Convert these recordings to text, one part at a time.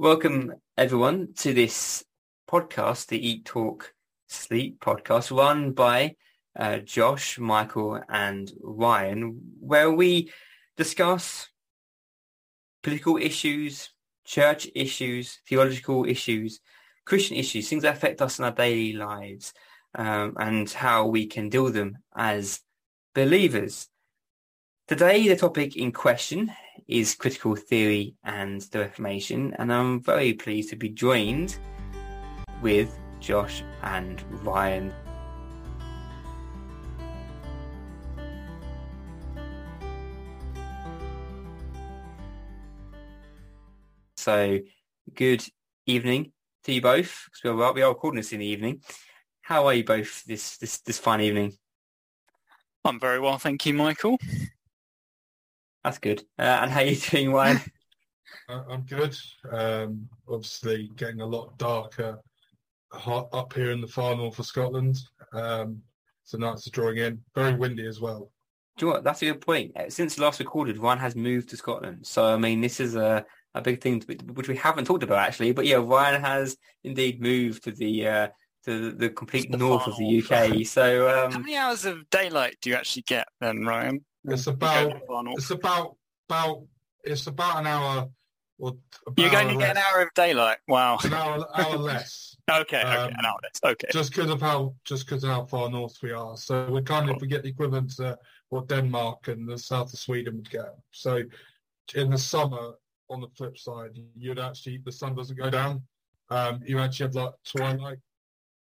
Welcome everyone to this podcast, the Eat Talk Sleep podcast, run by uh, Josh, Michael, and Ryan, where we discuss political issues, church issues, theological issues, Christian issues, things that affect us in our daily lives, um, and how we can deal with them as believers. Today, the topic in question is critical theory and the Reformation, and I'm very pleased to be joined with Josh and Ryan. So, good evening to you both, because we are, we are recording this in the evening. How are you both this, this, this fine evening? I'm very well, thank you, Michael. That's good. Uh, and how are you doing, Ryan? Uh, I'm good. Um, obviously, getting a lot darker hot up here in the far north of Scotland. Um, so nights are drawing in. Very windy as well. Do you know what? That's a good point. Uh, since last recorded, Ryan has moved to Scotland. So, I mean, this is a, a big thing be, which we haven't talked about, actually. But, yeah, Ryan has indeed moved to the uh, to the, the complete The north far of the UK. So, How um, many hours of daylight do you actually get then, Ryan? It's about to far north. it's about about it's about an hour or about You're going to hour get an hour of daylight. Wow. an hour, hour less. Okay, okay, Um, an hour less. Okay. Just because of how just because of how far north we are. So we kind of Cool. we get the equivalent to what Denmark and the south of Sweden would get. So in the summer, on the flip side, you'd actually the sun doesn't go down. Um, you actually have like twilight.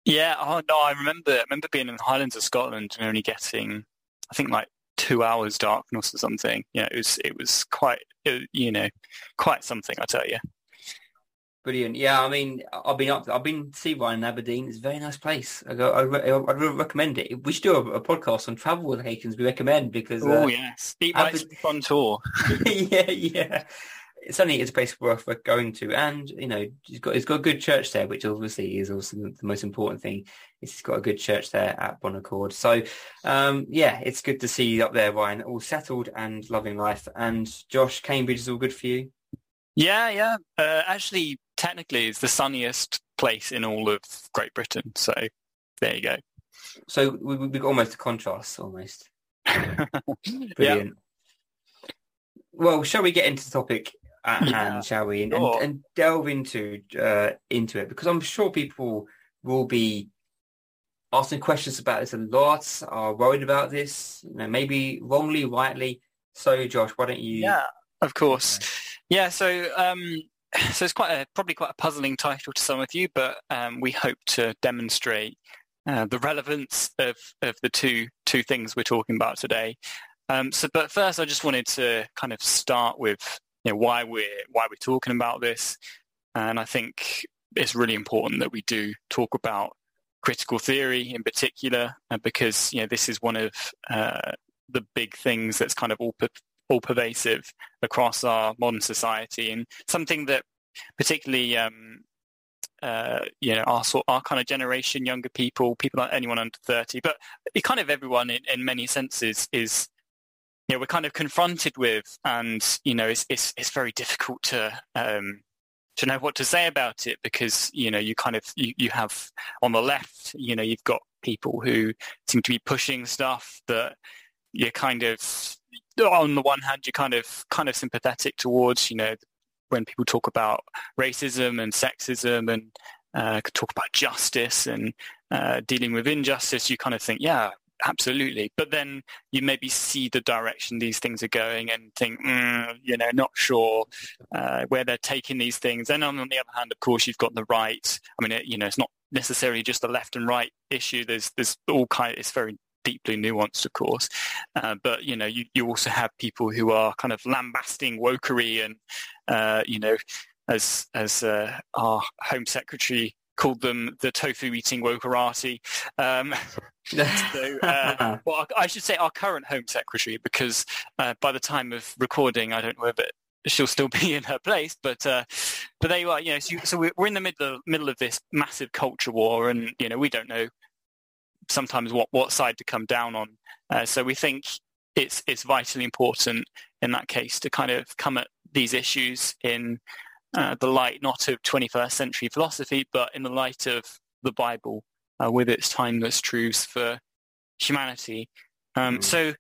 Yeah, oh no, I remember I remember being in the Highlands of Scotland and only getting I think like two hours darkness or something. Yeah, it was it was quite it, you know, quite something, I tell you. brilliant. Yeah, I mean, I've been up, I've been to see Ryan in Aberdeen. It's a very nice place. I go, I re- I'd really recommend it. We should do a, a podcast on travel locations we recommend because, Oh uh, yes. Eat Aber- Rice Fun Tour. yeah, yeah. Only it's a place worth going to, and you know, it's got it's got a good church there, which obviously is also the, most important thing. It's got a good church there at Bon Accord. So, um, yeah, it's good to see you up there, Ryan, all settled and loving life. And Josh, Cambridge is all good for you. Yeah, yeah. Uh, actually, technically, it's the sunniest place in all of Great Britain. So there you go. So we we got almost a contrast, almost. yeah. Brilliant. Well, shall we get into the topic at Yeah, hand, shall we, and, sure. and, and delve into uh, into it? Because I'm sure people will be asking questions about this a lot, are worried about this, you know, maybe wrongly, rightly. So, Josh, why don't you? Yeah, of course. Yeah, so um, so it's quite a probably quite a puzzling title to some of you, but um, we hope to demonstrate uh, the relevance of, of the two two things we're talking about today. Um, so, but first, I just wanted to kind of start with you know, why we're why we're talking about this, and I think it's really important that we do talk about critical theory in particular, uh, because you know this is one of uh, the big things that's kind of all per- all pervasive across our modern society, and something that particularly um, uh, you know our sort our kind of generation, younger people, people like anyone under thirty, but it kind of everyone in, in many senses is know we're kind of confronted with, and you know it's it's it's very difficult to um, to know what to say about it because you know you kind of you, you have on the left you know you've got people who seem to be pushing stuff that you're kind of on the one hand you're kind of kind of sympathetic towards you know when people talk about racism and sexism and uh, talk about justice and uh, dealing with injustice you kind of think yeah absolutely. But then you maybe see the direction these things are going and think mm, you know not sure uh, where they're taking these things. And on, the other hand of course you've got the right i mean it, you know it's not necessarily just the left and right issue. There's there's all kind it's very deeply nuanced, of course. Uh, but you know, you, you also have people who are kind of lambasting wokery, and uh, you know, as as uh, our Home Secretary called them, the tofu eating wokerati. Um, so, uh, well, I should say our current Home Secretary, because uh, by the time of recording, I don't know if it, she'll still be in her place, but uh, but there you are. You know, so, so we're in the middle middle of this massive culture war, and you know, we don't know sometimes what, what side to come down on. Uh, so we think it's it's vitally important in that case to kind of come at these issues in uh, the light not of 21st century philosophy, but in the light of the Bible uh, with its timeless truths for humanity. Um, mm. So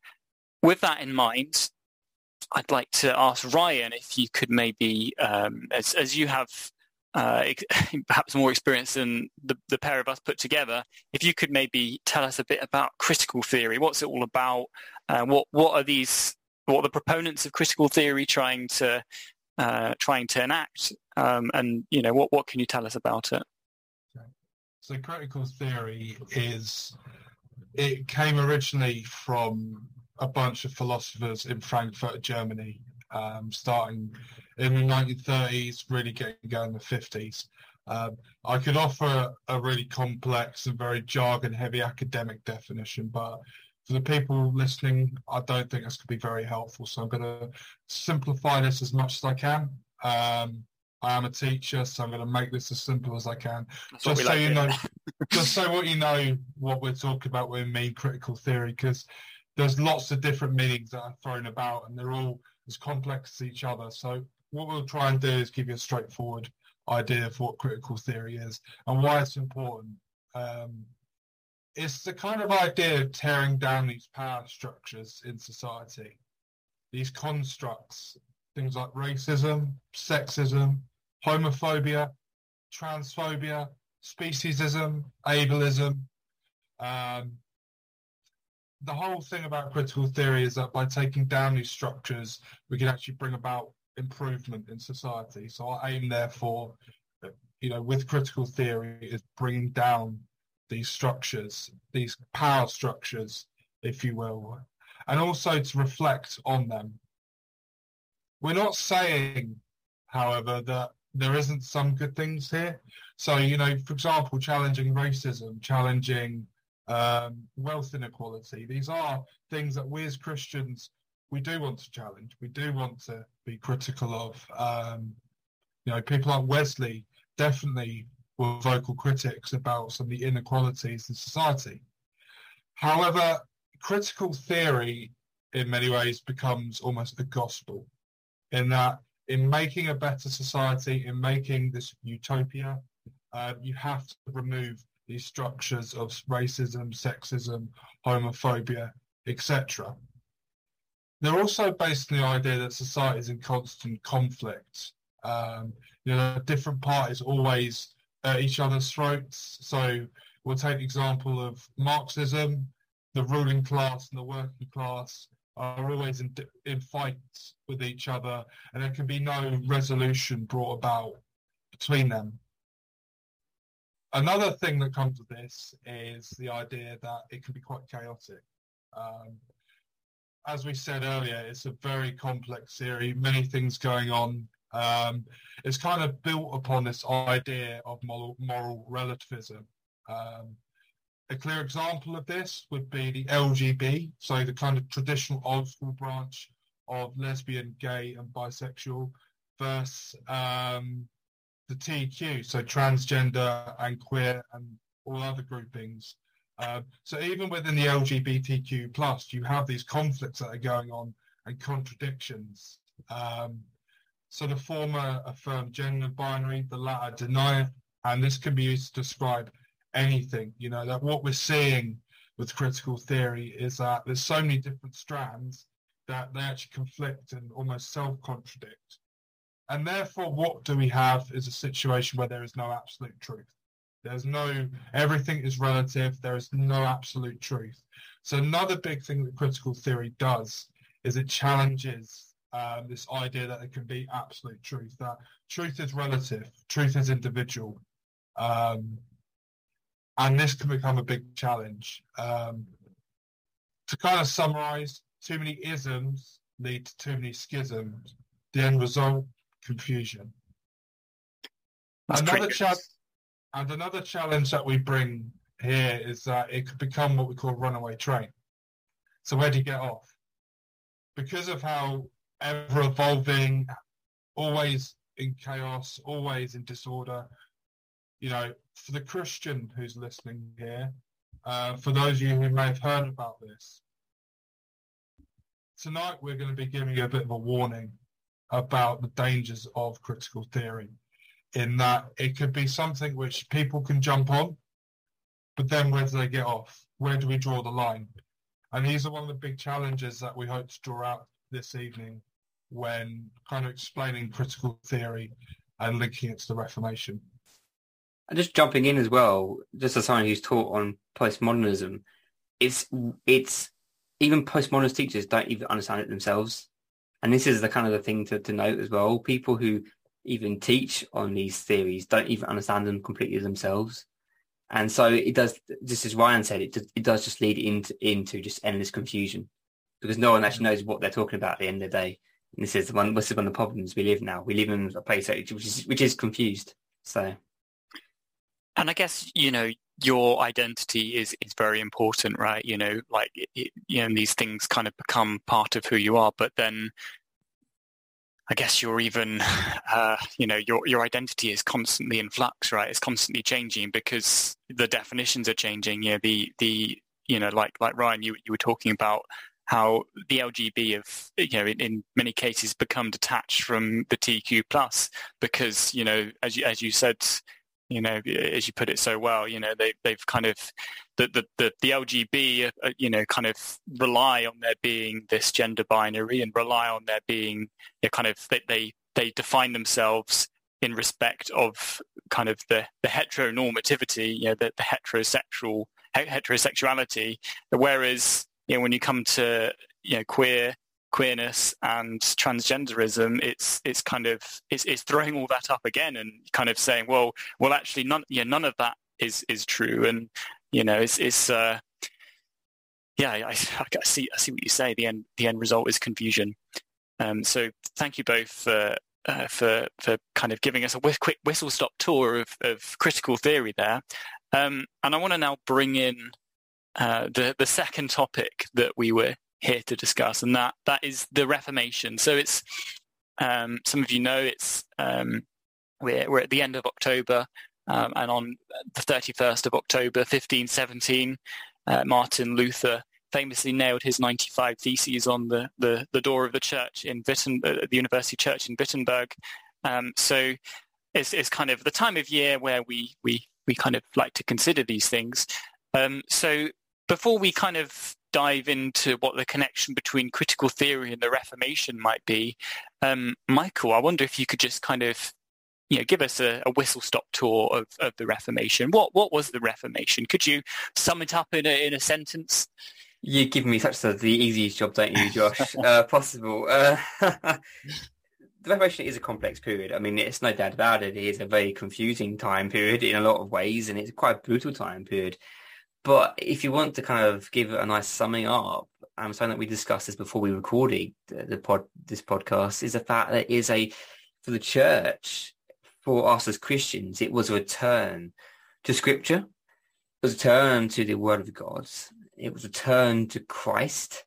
with that in mind, I'd like to ask Ryan if you could maybe, um, as, as you have uh, perhaps more experience than the, the pair of us put together, if you could maybe tell us a bit about critical theory. What's it all about? Uh, what what are these? What are the proponents of critical theory trying to uh, trying to enact? Um, and you know, what what can you tell us about it? So critical theory is it came originally from a bunch of philosophers in Frankfurt, Germany, um, starting in the 1930s, really getting going in the 50s. Um, I could offer a really complex and very jargon-heavy academic definition, but for the people listening, I don't think this could be very helpful. So I'm going to simplify this as much as I can. Um, I am a teacher, so I'm going to make this as simple as I can. That's just so like you know, just so what you know what we're talking about when we mean critical theory, because there's lots of different meanings that are thrown about, and they're all as complex as each other. So what we'll try and do is give you a straightforward idea of what critical theory is and why it's important. Um, it's the kind of idea of tearing down these power structures in society, these constructs, things like racism, sexism, homophobia, transphobia, speciesism, ableism. Um, the whole thing about critical theory is that by taking down these structures, we can actually bring about improvement in society. So our aim, therefore, you know, with critical theory, is bringing down these structures, these power structures, if you will, and also to reflect on them. We're not saying, however, that there isn't some good things here. So, you know, for example, challenging racism, challenging um, wealth inequality. These are things that we as Christians we do want to challenge. We do want to be critical of. Um, you know, people like Wesley definitely were vocal critics about some of the inequalities in society. However, critical theory in many ways becomes almost a gospel in that in making a better society, in making this utopia, uh, you have to remove these structures of racism, sexism, homophobia, etc. They're also based on the idea that society is in constant conflict. Um, you know, different parties always at each other's throats. So we'll take the example of Marxism. The ruling class and the working class are always in, in fights with each other, and there can be no resolution brought about between them. Another thing that comes with this is the idea that it can be quite chaotic. Um, as we said earlier, it's a very complex theory, many things going on. Um, it's kind of built upon this idea of moral, moral relativism. Um, a clear example of this would be the LGB, so the kind of traditional old school branch of lesbian, gay, and bisexual, versus um, the TQ, so transgender and queer and all other groupings. Uh, so even within the LGBTQ plus, you have these conflicts that are going on and contradictions. Um, so the former affirm gender binary, the latter deny it, and this can be used to describe anything. You know that what we're seeing with critical theory is that there's so many different strands that they actually conflict and almost self-contradict. And therefore, what do we have is a situation where there is no absolute truth. There's no, everything is relative. There is no absolute truth. So another big thing that critical theory does is it challenges um, this idea that there can be absolute truth, that truth is relative, truth is individual. Um, and this can become a big challenge. Um, to kind of summarize, too many isms lead to too many schisms. The end result, confusion. That's another challenge, and another challenge that we bring here is that it could become what we call a runaway train. So where do you get off? Because of how ever evolving, always in chaos, always in disorder. You know, for the Christian who's listening here, uh, for those of you who may have heard about this, tonight we're going to be giving you a bit of a warning about the dangers of critical theory in that it could be something which people can jump on, but then where do they get off? Where do we draw the line? And these are one of the big challenges that we hope to draw out this evening when kind of explaining critical theory and linking it to the Reformation. And just jumping in as well, just as someone who's taught on postmodernism, it's it's even postmodernist teachers don't even understand it themselves. And this is the kind of the thing to, to note as well. People who even teach on these theories don't even understand them completely themselves. And so it does, just as Ryan said, it, it does just lead into, into just endless confusion because no one actually knows what they're talking about at the end of the day. And this is one, this is one of the problems we live now. We live in a place which is, which is confused. So. And I guess, you know, your identity is, is very important, right? You know, like, it, you know, these things kind of become part of who you are, but then I guess you're even, uh, you know, your your identity is constantly in flux, right? It's constantly changing because the definitions are changing. Yeah, the the you know, like like Ryan, you you were talking about how the LGB have, you know, in, in many cases become detached from the TQ plus because you know, as you as you said, you know, as you put it so well, you know, they, they've kind of, the, the, the, the LGB, uh, you know, kind of rely on there being this gender binary and rely on there being, know, kind of, they, they, they define themselves in respect of kind of the, the heteronormativity, you know, the, the heterosexual, heterosexuality, whereas, you know, when you come to, you know, queer, queerness and transgenderism, it's it's kind of it's, it's throwing all that up again and kind of saying, well, well, actually, none yeah, none of that is is true, and you know, it's it's uh, yeah, I, I, see I see what you say. The end the end result is confusion. Um, so thank you both for. Uh, for for kind of giving us a wh- quick whistle stop tour of, of critical theory there, um, and I want to now bring in uh, the the second topic that we were here to discuss, and that that is the Reformation. So it's um, some of you know it's um, we're we're at the end of October, um, and on the 31st of October, 1517, uh, Martin Luther famously nailed his 95 theses on the, the, the door of the church in Witten, uh, the University Church in Wittenberg. Um, so it's, it's kind of the time of year where we, we, we kind of like to consider these things. Um, so before we kind of dive into what the connection between critical theory and the Reformation might be, um, Michael, I wonder if you could just kind of you know, give us a, a whistle stop tour of, of the Reformation. What what was the Reformation? Could you sum it up in a in a sentence? You give me such the, the easiest job, don't you, Josh? uh, possible. Uh, the Reformation is a complex period. I mean, it's no doubt about it. It is a very confusing time period in a lot of ways, and it's quite a brutal time period. But if you want to kind of give a nice summing up, um, something that we discussed this before we recorded the, the pod, this podcast is the fact that it is a for the church, for us as Christians, it was a return to Scripture. It was a turn to the Word of God. It was a turn to Christ,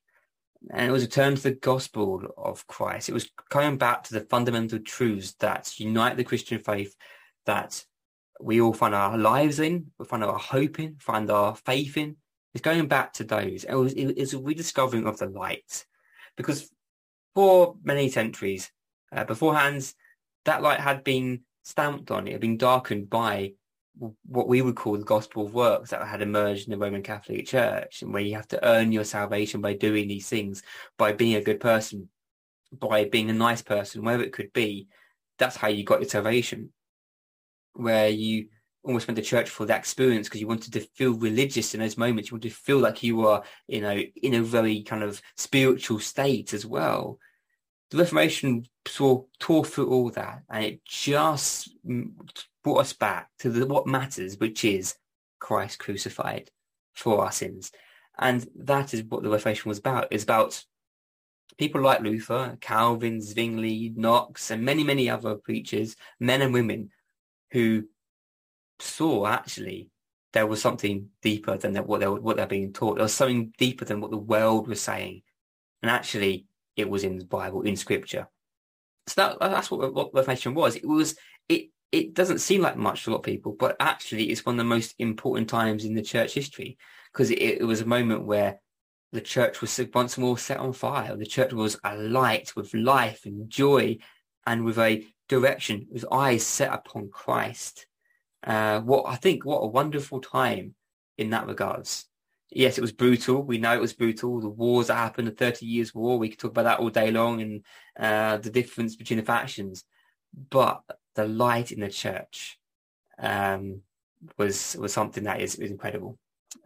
and it was a turn to the gospel of Christ. It was coming back to the fundamental truths that unite the Christian faith, that we all find our lives in, we find our hope in, find our faith in. It's going back to those. It was, it's a rediscovering of the light. Because for many centuries uh, beforehand, that light had been stamped on, it had been darkened by what we would call the gospel of works that had emerged in the Roman Catholic Church, and where you have to earn your salvation by doing these things, by being a good person, by being a nice person, whatever it could be. That's how you got your salvation where you almost went to church for that experience because you wanted to feel religious in those moments. You wanted to feel like you were, you know, in a very kind of spiritual state as well. The Reformation saw, tore through all that and it just brought us back to the, what matters, which is Christ crucified for our sins. And that is what the Reformation was about. It's about people like Luther, Calvin, Zwingli, Knox, and many, many other preachers, men and women who saw actually there was something deeper than what they what they're being taught. There was something deeper than what the world was saying, and actually it was in the Bible, in Scripture. So that, that's what, what Reformation was. It was it. It doesn't seem like much to a lot of people, but actually it's one of the most important times in the church history because it, it was a moment where the church was once more set on fire. The church was alight with life and joy and with a direction, with eyes set upon Christ. Uh, what I think, what a wonderful time in that regards. Yes, it was brutal. We know it was brutal. The wars that happened, the Thirty Years' War, we could talk about that all day long, and uh, the difference between the factions. But the light in the church um, was was something that is, is incredible.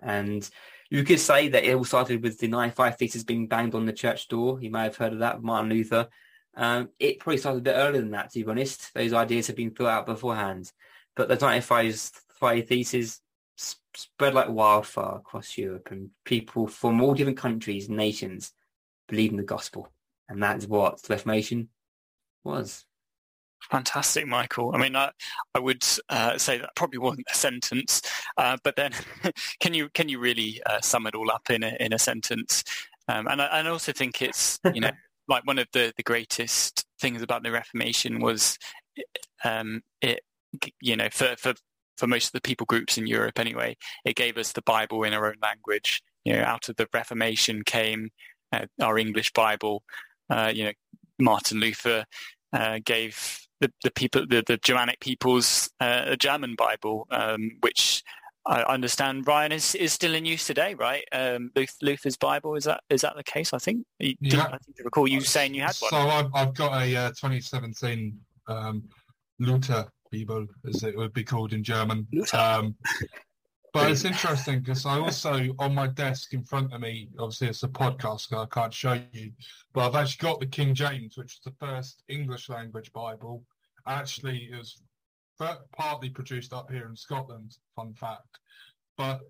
And you could say that it all started with the 95 thesis being banged on the church door. You may have heard of that, Martin Luther. Um, it probably started a bit earlier than that, to be honest. Those ideas have been thought out beforehand. But the 95 thesis spread like wildfire across Europe and people from all different countries, and nations, believe in the gospel. And that's what the Reformation was. Fantastic, Michael. I mean, I, I would uh, say that probably wasn't a sentence, uh, but then can you can you really uh, sum it all up in a, in a sentence? Um, and, I, and I also think it's you know like one of the, the greatest things about the Reformation was um, it you know for, for for most of the people groups in Europe anyway, it gave us the Bible in our own language. You know, out of the Reformation came uh, our English Bible. Uh, you know, Martin Luther uh, gave the, the people, the, the Germanic peoples, uh, a German Bible, um, which I understand Ryan is, is still in use today, right? Um, Luther's Bible is that is that the case? I think. yeah. I think I recall you saying you had one. So I've, I've got a uh, 2017 um, Luther Bible, as it would be called in German. Um, but it's interesting because I also, on my desk in front of me, obviously it's a podcast, so I can't show you, but I've actually got the King James, which is the first English language Bible. Actually, it was partly produced up here in Scotland, fun fact. But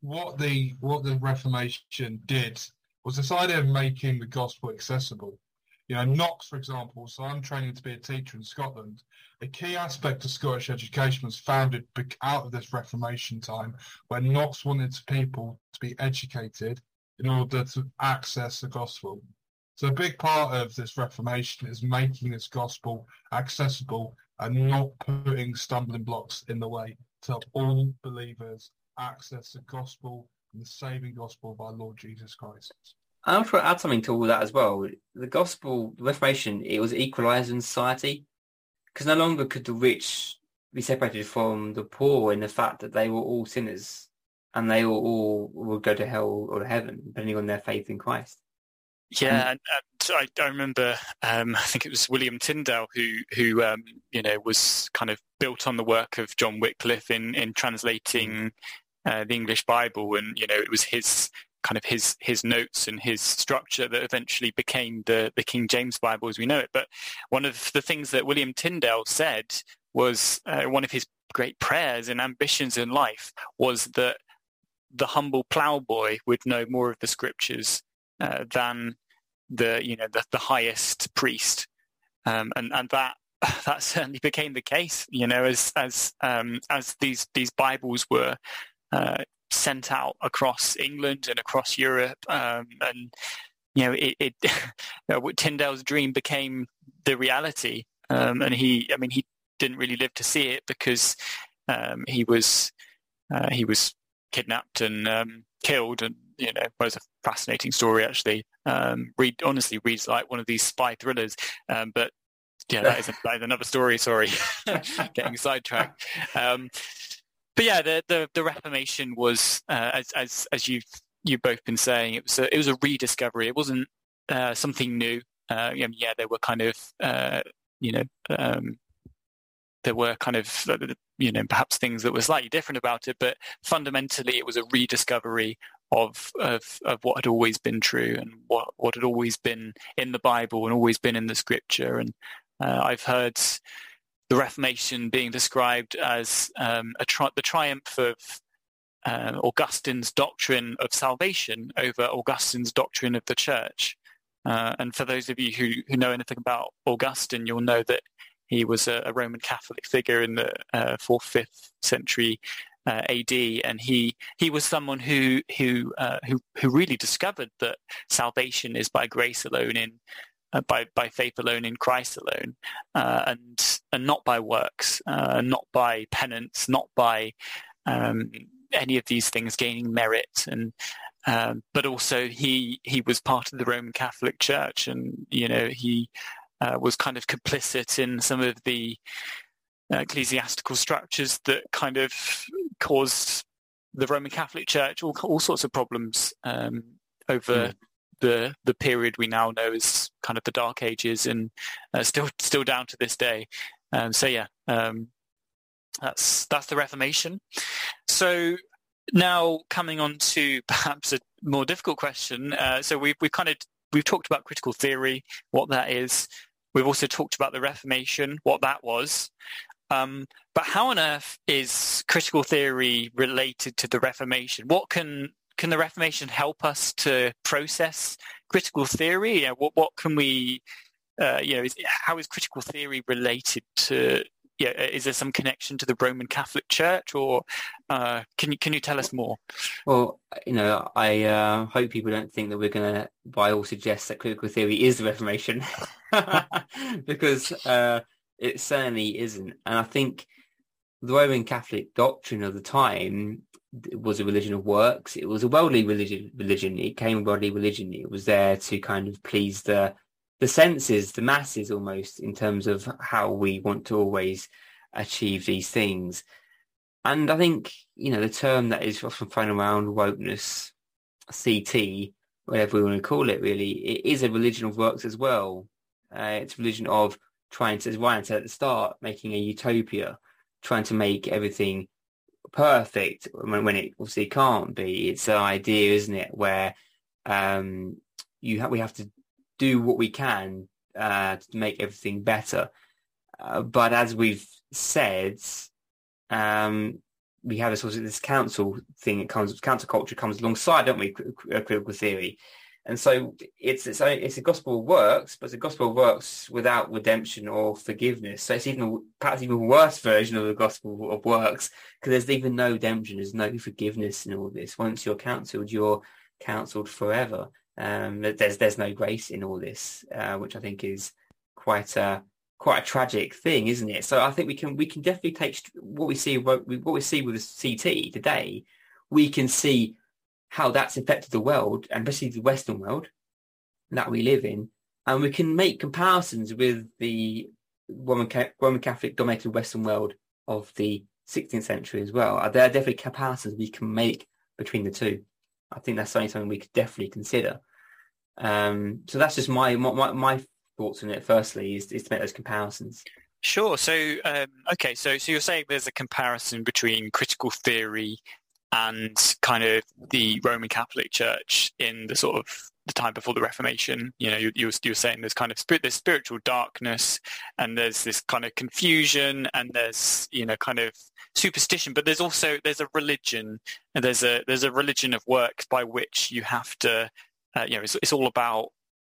what the what the Reformation did was this idea of making the gospel accessible. You know, Knox, for example, so I'm training to be a teacher in Scotland. A key aspect of Scottish education was founded out of this Reformation time, where Knox wanted people to be educated in order to access the gospel. So a big part of this Reformation is making this gospel accessible and not putting stumbling blocks in the way to all believers access the gospel and the saving gospel of our Lord Jesus Christ. I want to add something to all that as well. The gospel, the Reformation, it was equalised in society because no longer could the rich be separated from the poor in the fact that they were all sinners and they all, all would go to hell or to heaven depending on their faith in Christ. Yeah, and, and I, I, remember. Um, I think it was William Tyndale who, who um, you know, was kind of built on the work of John Wycliffe in in translating uh, the English Bible, and you know, it was his kind of his his notes and his structure that eventually became the the King James Bible as we know it. But one of the things that William Tyndale said was uh, one of his great prayers and ambitions in life was that the humble ploughboy would know more of the scriptures uh, than the you know the, the highest priest, um, and and that that certainly became the case. You know, as as um, as these these Bibles were uh, sent out across England and across Europe, um, and you know, it, it Tyndale's dream became the reality, um, and he, I mean, he didn't really live to see it because um, he was uh, he was kidnapped and um, killed, and you know, it was a fascinating story actually. Um, read honestly reads like one of these spy thrillers, um, but yeah, that is, a, that is another story. Sorry, getting sidetracked. Um, but yeah, the, the, the Reformation was uh, as as as you've you've both been saying, it was a, it was a rediscovery. It wasn't uh, something new. Uh, yeah, there were kind of uh, you know um, there were kind of uh, you know perhaps things that were slightly different about it, but fundamentally it was a rediscovery of of of what had always been true and what what had always been in the Bible and always been in the Scripture. And uh, I've heard the Reformation being described as um, tri- the triumph of uh, Augustine's doctrine of salvation over Augustine's doctrine of the church. Uh, and for those of you who, who know anything about Augustine, you'll know that he was a, a Roman Catholic figure in the uh, fourth, fifth century uh, AD, and he he was someone who who uh, who who really discovered that salvation is by grace alone in uh, by by faith alone in Christ alone, uh, and and not by works, uh, not by penance, not by um, any of these things gaining merit, and um, but also he he was part of the Roman Catholic Church, and you know he uh, was kind of complicit in some of the ecclesiastical structures that kind of caused the Roman Catholic Church all, all sorts of problems um, over mm. the the period we now know as kind of the Dark Ages, and uh, still still down to this day. Um, so yeah, um, that's that's the Reformation. So now coming on to perhaps a more difficult question. Uh, so we've we've kind of we've talked about critical theory, what that is. We've also talked about the Reformation, what that was. Um, but how on earth is critical theory related to the Reformation? What can can the Reformation help us to process critical theory? You know, what what can we, uh, you know, is, how is critical theory related to? Yeah, is there some connection to the Roman Catholic Church, or uh, can you can you tell us more? Well, you know, I uh, hope people don't think that we're going to, by all suggest that critical theory is the Reformation, because uh, it certainly isn't. And I think the Roman Catholic doctrine of the time was a religion of works. It was a worldly religion. Religion. It came a worldly religion. It was there to kind of please the the senses, the masses, almost in terms of how we want to always achieve these things. And I think you know the term that is often thrown around, wokeness, CT, whatever we want to call it, really, it is a religion of works as well. Uh, it's a religion of trying to, as Ryan said at the start, making a utopia, trying to make everything perfect when, when it obviously can't be. It's an idea, isn't it, where um, you ha- we have to do what we can uh, to make everything better. Uh, but as we've said, um, we have this, this cancel thing. It comes, cancel culture comes alongside, don't we? Critical theory, and so it's it's it's a gospel of works, but it's a gospel of works without redemption or forgiveness. So it's even perhaps even worse version of the gospel of works because there's even no redemption, there's no forgiveness in all this. Once you're cancelled, you're cancelled forever. Um, there's there's no grace in all this, uh, which I think is quite a quite a tragic thing, isn't it? So I think we can we can definitely take what we see what we, what we see with the CT today. We can see how that's affected the world, and especially the Western world that we live in. And we can make comparisons with the Roman, Roman Catholic dominated Western world of the 16th century as well. There are definitely comparisons we can make between the two. I think that's something something we could definitely consider. Um, so that's just my, my my thoughts on it. Firstly, is, is to make those comparisons. Sure. So um, okay. So so you're saying there's a comparison between critical theory and kind of the Roman Catholic Church in the sort of the time before the Reformation. You know, you, you, were, saying there's kind of spirit, there's spiritual darkness, and there's this kind of confusion, and there's you know kind of superstition, but there's also there's a religion, and there's a there's a religion of works by which you have to, uh, you know, it's, it's all about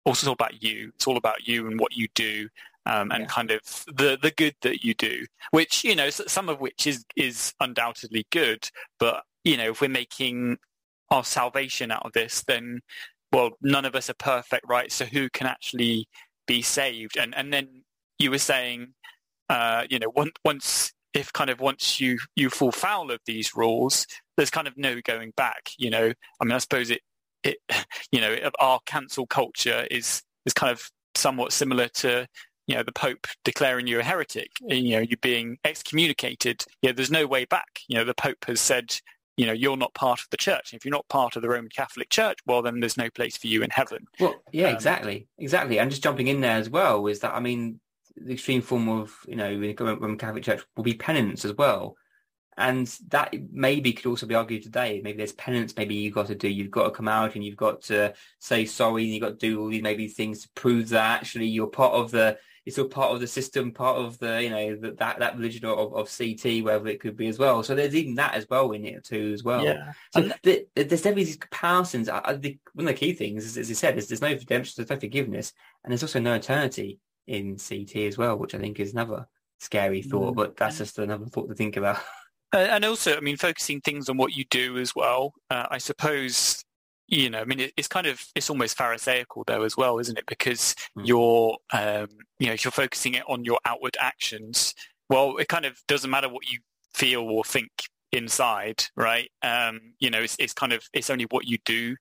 also all about you. It's all about you and what you do. Um, and yeah. kind of the the good that you do, which you know, some of which is is undoubtedly good, but you know, if we're making our salvation out of this, then well, none of us are perfect, right? So who can actually be saved? And and then you were saying, uh, you know, once once if kind of once you you fall foul of these rules, there's kind of no going back. You know, I mean, I suppose it it you know our cancel culture is is kind of somewhat similar to you know the Pope declaring you a heretic, you know you being excommunicated. You know, there's no way back. You know, the Pope has said you know you're not part of the church. If you're not part of the Roman Catholic Church, well, then there's no place for you in heaven. Well, yeah, um, exactly, exactly. And just jumping in there as well is that I mean, the extreme form of you know in the Roman Catholic Church will be penance as well, and that maybe could also be argued today. Maybe there's penance. Maybe you've got to do. You've got to come out and you've got to say sorry. And you've got to do all these maybe things to prove that actually you're part of the it's all part of the system, part of the you know the, that that religion of, of CT, whether it could be as well. So there's even that as well in it too as well. Yeah. So the, there's definitely these comparisons. I, the, one of the key things, is, as you said, is there's no redemption, there's no forgiveness, and there's also no eternity in CT as well, which I think is another scary thought. Mm. But that's just another thought to think about. and also, I mean, focusing things on what you do as well. Uh, I suppose you know, I mean, it's kind of it's almost pharisaical though as well, isn't it? Because mm. you're, um, you know, if you're focusing it on your outward actions, well, it kind of doesn't matter what you feel or think inside, right? Um, you know, it's, it's kind of it's only what you do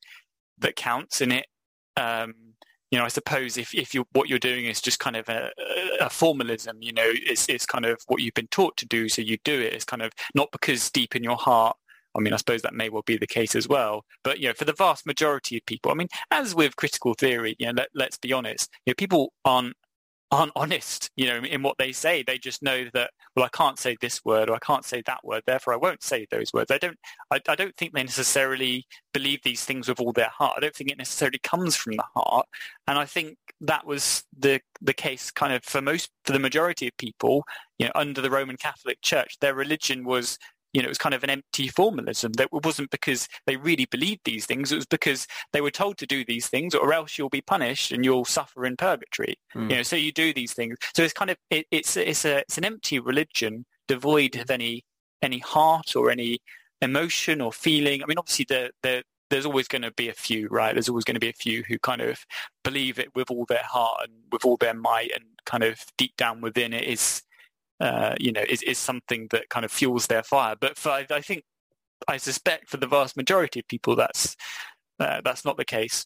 that counts in it. Um, you know, I suppose if, if you what you're doing is just kind of a, a, formalism, you know, it's, it's kind of what you've been taught to do, so you do it. It's kind of not because deep in your heart, I mean, I suppose that may well be the case as well. But, you know, for the vast majority of people, I mean, as with critical theory, you know, let, let's be honest, you know, people aren't aren't honest, you know, in what they say. They just know that, well, I can't say this word or I can't say that word, therefore I won't say those words. I don't, I, I, don't think they necessarily believe these things with all their heart. I don't think it necessarily comes from the heart. And I think that was the the case kind of for most, for the majority of people, you know, under the Roman Catholic Church, their religion was you know, it was kind of an empty formalism. That it wasn't because they really believed these things. It was because they were told to do these things, or else you'll be punished and you'll suffer in purgatory. Mm. You know, so you do these things. So it's kind of it, it's it's a it's an empty religion devoid of any any heart or any emotion or feeling. I mean, obviously the the there's always going to be a few, right? There's always going to be a few who kind of believe it with all their heart and with all their might, and kind of deep down within it is uh, you know, is, is something that kind of fuels their fire. But for, I, think, I suspect for the vast majority of people, that's uh, that's not the case.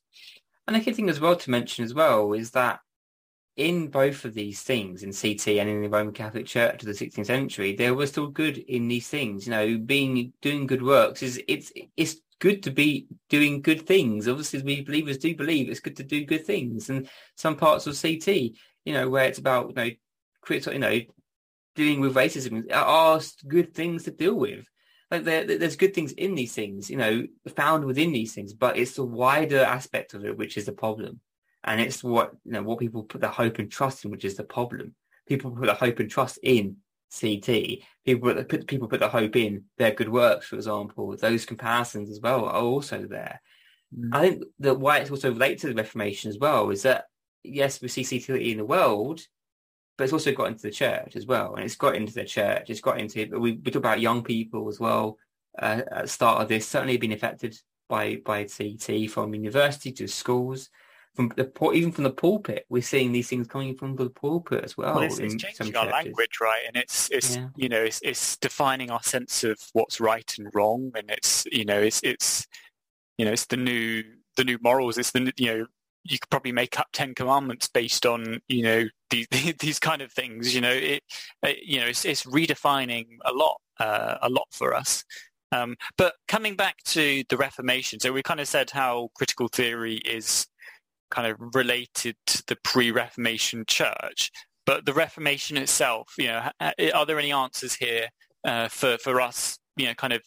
And the key thing as well to mention as well is that in both of these things, in CT and in the Roman Catholic Church of the 16th century, there was still good in these things. You know, being doing good works is it's it's good to be doing good things. Obviously, we believers do believe it's good to do good things. And some parts of CT, you know, where it's about you know, you know, dealing with racism are good things to deal with. Like there, there's good things in these things, you know, found within these things, but it's the wider aspect of it which is the problem, and it's what you know what people put their hope and trust in, which is the problem. People put their hope and trust in CT. People put people put their hope in their good works, for example. Those comparisons as well are also there. Mm. I think that why it's also related to the Reformation as well is that yes, we see CT in the world, but it's also got into the church as well, and it's got into the church. It's got into we, we talk about young people as well. Uh, at the start of this, certainly been affected by by CT from university to schools, from the even from the pulpit. We're seeing these things coming from the pulpit as well. well it's, it's changing our language, right? And it's it's yeah. you know it's it's defining our sense of what's right and wrong, and it's you know it's it's you know it's the new the new morals. It's the you know you could probably make up Ten Commandments based on you know these these kind of things. You know, it, it you know it's, it's, redefining a lot uh, a lot for us. Um, but coming back to the Reformation, so we kind of said how critical theory is kind of related to the pre-Reformation church, but the Reformation itself, you know, are there any answers here uh, for for us, you know, kind of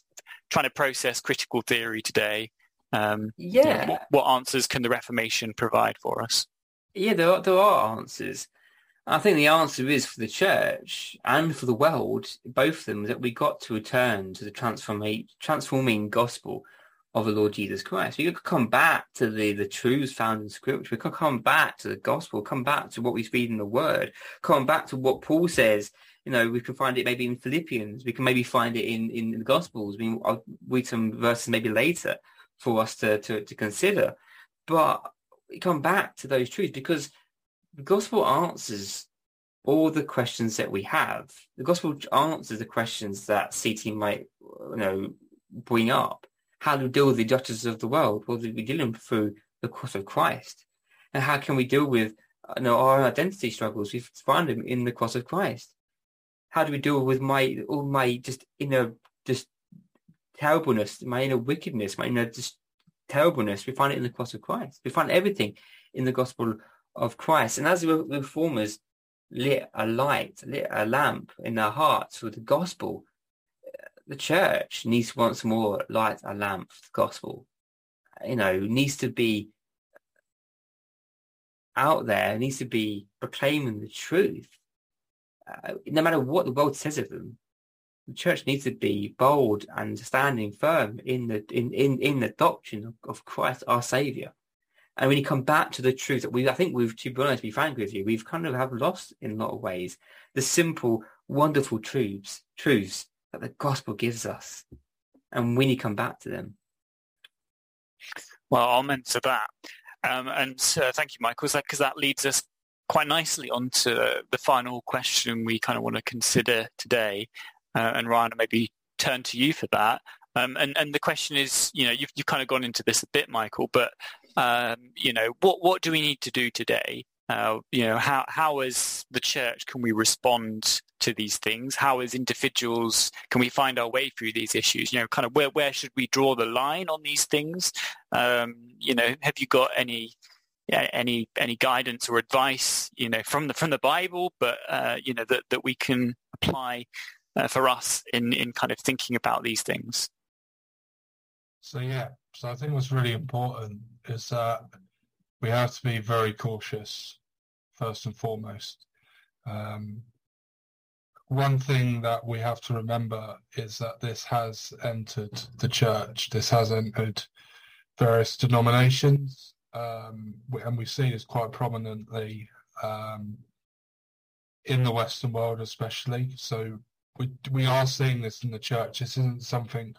trying to process critical theory today? Um, yeah. what, what, answers can the Reformation provide for us? Yeah, there are, there are answers. I think the answer is for the church and for the world, both of them, that we got to return to the transforming, transforming gospel of the Lord Jesus Christ. We could come back to the, the truths found in Scripture. We could come back to the gospel, come back to what we read in the Word, come back to what Paul says. You know, we can find it maybe in Philippians. We can maybe find it in, in the Gospels. I mean, I'll read some verses maybe later for us to, to, to consider. But we come back to those truths because the gospel answers all the questions that we have. The gospel answers the questions that CT might, you know, bring up. How do we deal with the injustices of the world? Well, we deal them through the cross of Christ. And how can we deal with you know, our identity struggles? We find them in the cross of Christ. How do we deal with my all my just inner just terribleness, my inner wickedness, my inner just terribleness, we find it in the cross of Christ. We find everything in the gospel of Christ. And as the reformers lit a light, lit a lamp in their hearts with the gospel, the church needs once more light a lamp for the gospel. You know, needs to be out there, needs to be proclaiming the truth. Uh, no matter what the world says of them, the church needs to be bold and standing firm in the in in, in the doctrine of, of Christ our Savior. And when you come back to the truth that we, I think we've, to be honest, to be frank with you, we've kind of have lost in a lot of ways the simple, wonderful truths, truths that the gospel gives us. And when you come back to them. Well, amen to that. Um, and uh, thank you, Michael, because that leads us quite nicely onto the final question we kind of want to consider today, uh, and Ryan, I maybe turn to you for that. Um, and, and the question is, you know, you've, you've kind of gone into this a bit, Michael, but Um, you know, what what do we need to do today? Uh, you know, how how as the church can we respond to these things? How as individuals can we find our way through these issues? You know, kind of where where should we draw the line on these things? Um, you know, have you got any any any guidance or advice, you know, from the from the Bible, but uh, you know that that we can apply uh, for us in in kind of thinking about these things. So yeah, so I think what's really important is that we have to be very cautious first and foremost. Um, one thing that we have to remember is that this has entered the church. This has entered various denominations, um, and we've seen this quite prominently um, in the Western world, especially. So we we are seeing this in the church. This isn't something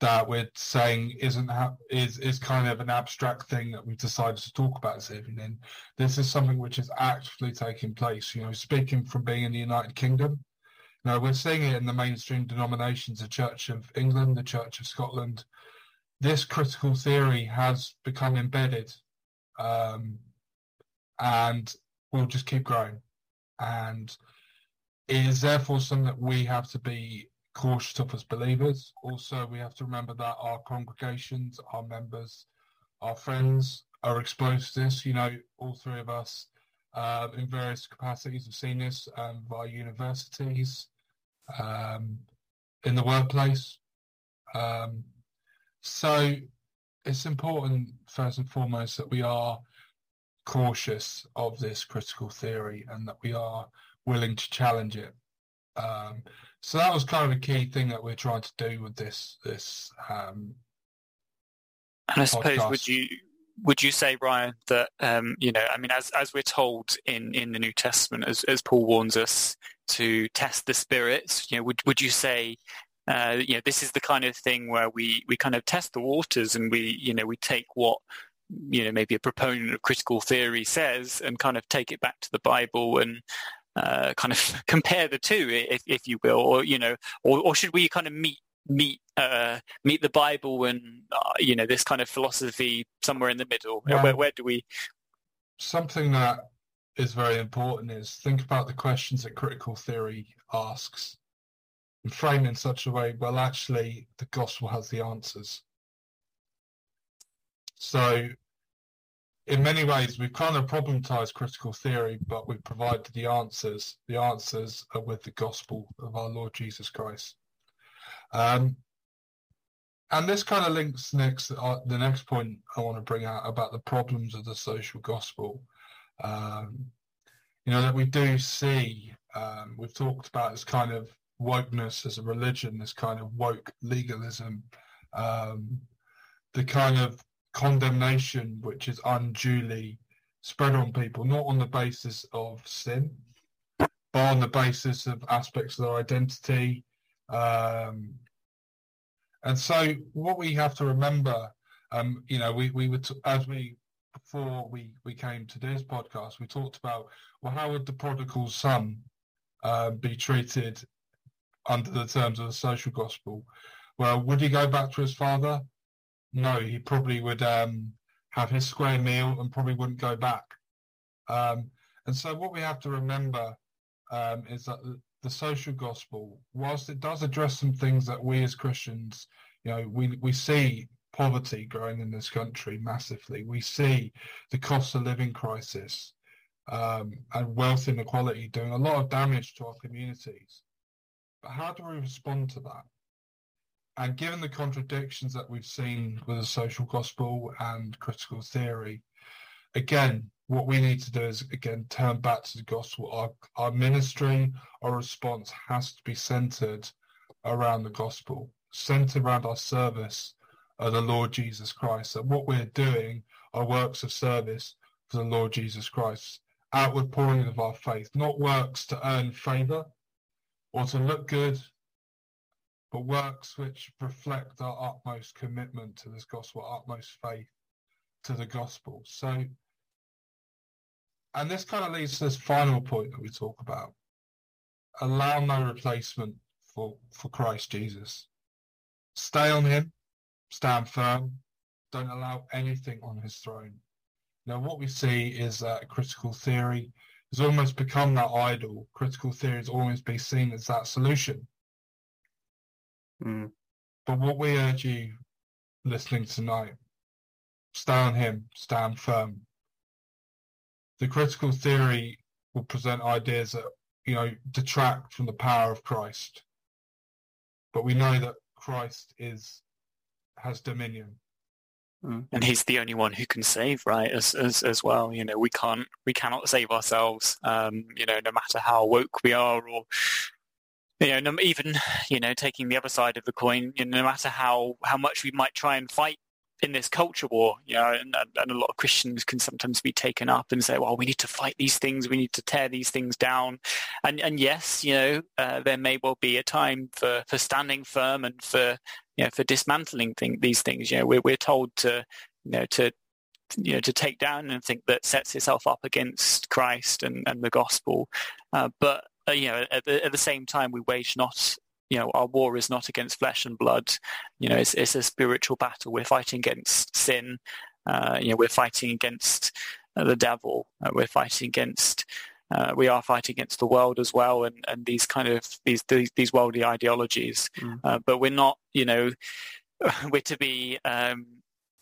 that we're saying isn't ha- is is kind of an abstract thing that we've decided to talk about this evening. This is something which is actually taking place. You know, speaking from being in the United Kingdom, now we're seeing it in the mainstream denominations, the Church of England, the Church of Scotland. This critical theory has become embedded, um, and will just keep growing. And it is therefore something that we have to be cautious of as believers. Also, we have to remember that our congregations, our members, our friends are exposed to this. You know, all three of us uh, in various capacities have seen this um, via universities, um, in the workplace. Um, so it's important, first and foremost, that we are cautious of this critical theory and that we are willing to challenge it. Um, so that was kind of a key thing that we're trying to do with this this. Um, and I suppose podcast. would you would you say, Ryan, that um, you know, I mean, as as we're told in, in the New Testament, as as Paul warns us to test the spirits, you know, would would you say, uh, you know, this is the kind of thing where we we kind of test the waters and we you know we take what you know maybe a proponent of critical theory says and kind of take it back to the Bible and uh, kind of compare the two, if, if you will, or you know, or, or should we kind of meet meet uh, meet the Bible and uh, you know this kind of philosophy somewhere in the middle? Well, where, where do we? Something that is very important is think about the questions that critical theory asks and frame in such a way. Well, actually, the gospel has the answers. So in many ways, we've kind of problematized critical theory, but we've provided the answers. The answers are with the gospel of our Lord Jesus Christ. Um, and this kind of links next uh, the next point I want to bring out about the problems of the social gospel. Um, you know that we do see. Um, we've talked about this kind of wokeness as a religion, this kind of woke legalism, um, the kind of condemnation which is unduly spread on people, not on the basis of sin, but on the basis of aspects of their identity. Um, and so, what we have to remember, um, you know, we we would as we before we we came to this podcast, we talked about well, how would the prodigal son uh, be treated under the terms of the social gospel? Well, would he go back to his father? No, he probably would um, have his square meal and probably wouldn't go back. Um, and so what we have to remember um, is that the social gospel, whilst it does address some things that we as Christians, you know, we, we see poverty growing in this country massively. We see the cost of living crisis um, and wealth inequality doing a lot of damage to our communities. But how do we respond to that? And given the contradictions that we've seen with the social gospel and critical theory, again, what we need to do is again turn back to the gospel. Our, our ministry, our response has to be centered around the gospel, centered around our service of the Lord Jesus Christ. And what we're doing are works of service for the Lord Jesus Christ, outward pouring of our faith, not works to earn favor or to look good but works which reflect our utmost commitment to this gospel, our utmost faith to the gospel. So, and this kind of leads to this final point that we talk about. Allow no replacement for, for Christ Jesus. Stay on him, stand firm, don't allow anything on his throne. Now, what we see is that critical theory has almost become that idol. Critical theory has almost been seen as that solution. Mm. But what we urge you listening tonight, stand him, stand firm. The critical theory will present ideas that, you know, detract from the power of Christ. But we know that Christ is has dominion. Mm. And he's the only one who can save, right? As as as well, you know, we can't we cannot save ourselves. Um, you know, no matter how woke we are, or you know, even you know, taking the other side of the coin, you know, no matter how how much we might try and fight in this culture war, you know, and, and, a lot of Christians can sometimes be taken up and say, well, we need to fight these things, we need to tear these things down. And, and yes, you know, uh, there may well be a time for, for standing firm and for, you know, for dismantling thing, these things. You know, we're, we're told to, you know, to, you know, to take down anything that sets itself up against Christ and, and the gospel. Uh, but, uh, you know, at the, at the same time, we wage not you know, our war is not against flesh and blood. You know, it's, it's a spiritual battle. We're fighting against sin. Uh, you know, we're fighting against uh, the devil. Uh, we're fighting against. Uh, we are fighting against the world as well, and, and these kind of these these, these worldly ideologies. Mm. Uh, but we're not, you know, we're to be um,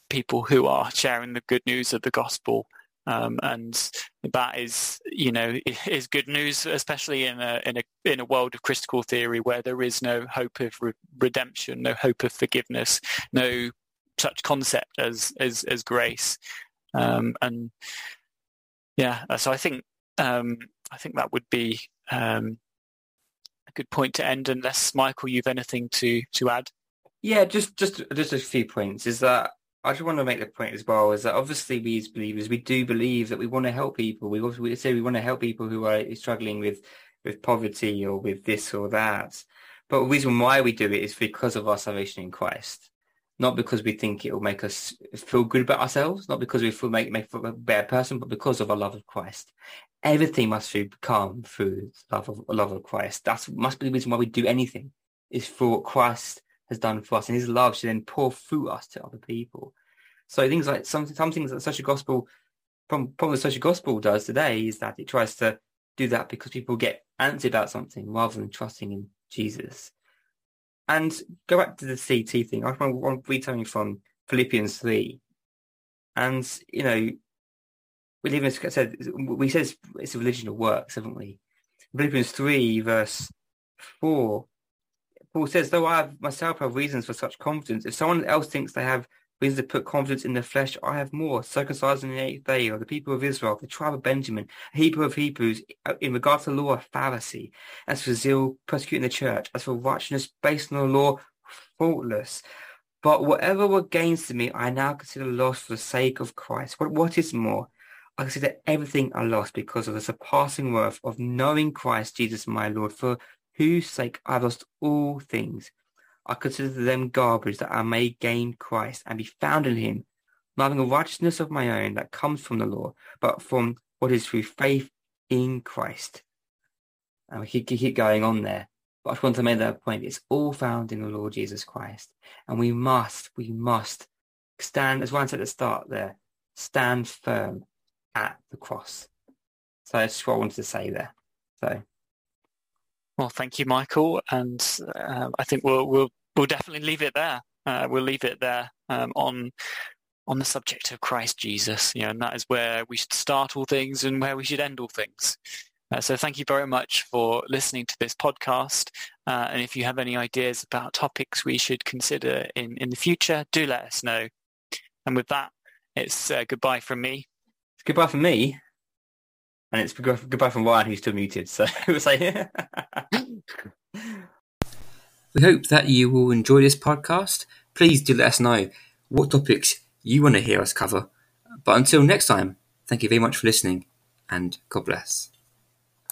people who are sharing the good news of the gospel um, and that is, you know, is good news, especially in a in a in a world of critical theory where there is no hope of re- redemption, no hope of forgiveness, no such concept as as as grace, um, and yeah. So I think um, I think that would be um, a good point to end. Unless Michael, you've anything to to add? Yeah, just just just a few points. Is that I just want to make the point as well is that obviously we as believers we do believe that we want to help people. We we say we want to help people who are struggling with with poverty or with this or that. But the reason why we do it is because of our salvation in Christ, not because we think it will make us feel good about ourselves, not because we feel make make a better person, but because of our love of Christ. Everything must come through love of love of Christ. That must be the reason why we do anything. Is for Christ has done for us, and His love should then pour through us to other people. So things like some some things that social gospel, from problem the social gospel does today is that it tries to do that because people get antsy about something rather than trusting in Jesus. And go back to the CT thing. I want to read something from Philippians three, and you know, we live in said we said it's a religion of works, haven't we? Philippians three verse four Paul says, though I myself have reasons for such confidence, if someone else thinks they have reasons to put confidence in the flesh, I have more. Circumcised in the eighth day, or the people of Israel, the tribe of Benjamin, a Hebrew of Hebrews, uh, in regard to the law, a Pharisee. As for zeal, persecuting the church. As for righteousness based on the law, faultless. But whatever were gains to me, I now consider loss for the sake of Christ. What, what is more? I consider everything a loss because of the surpassing worth of knowing Christ Jesus my Lord, for whose sake I have lost all things. I consider them garbage that I may gain Christ and be found in him, not having a righteousness of my own that comes from the law, but from what is through faith in Christ. And we keep, keep going on there. But I just want to make that point. It's all found in the Lord Jesus Christ. And we must, we must stand, as Ryan said at the start there, stand firm at the cross. So that's what I wanted to say there. So well, thank you, Michael, and uh, I think we'll we'll we'll definitely leave it there. Uh, we'll leave it there um, on on the subject of Christ Jesus, you know, and that is where we should start all things and where we should end all things. Uh, so thank you very much for listening to this podcast. Uh, and if you have any ideas about topics we should consider in, in the future, do let us know. And with that, it's uh, goodbye from me. Goodbye from me and it's goodbye from Ryan, who's still muted. So was like, we hope that you will enjoy this podcast. Please do let us know what topics you want to hear us cover. But until next time, thank you very much for listening, and God bless.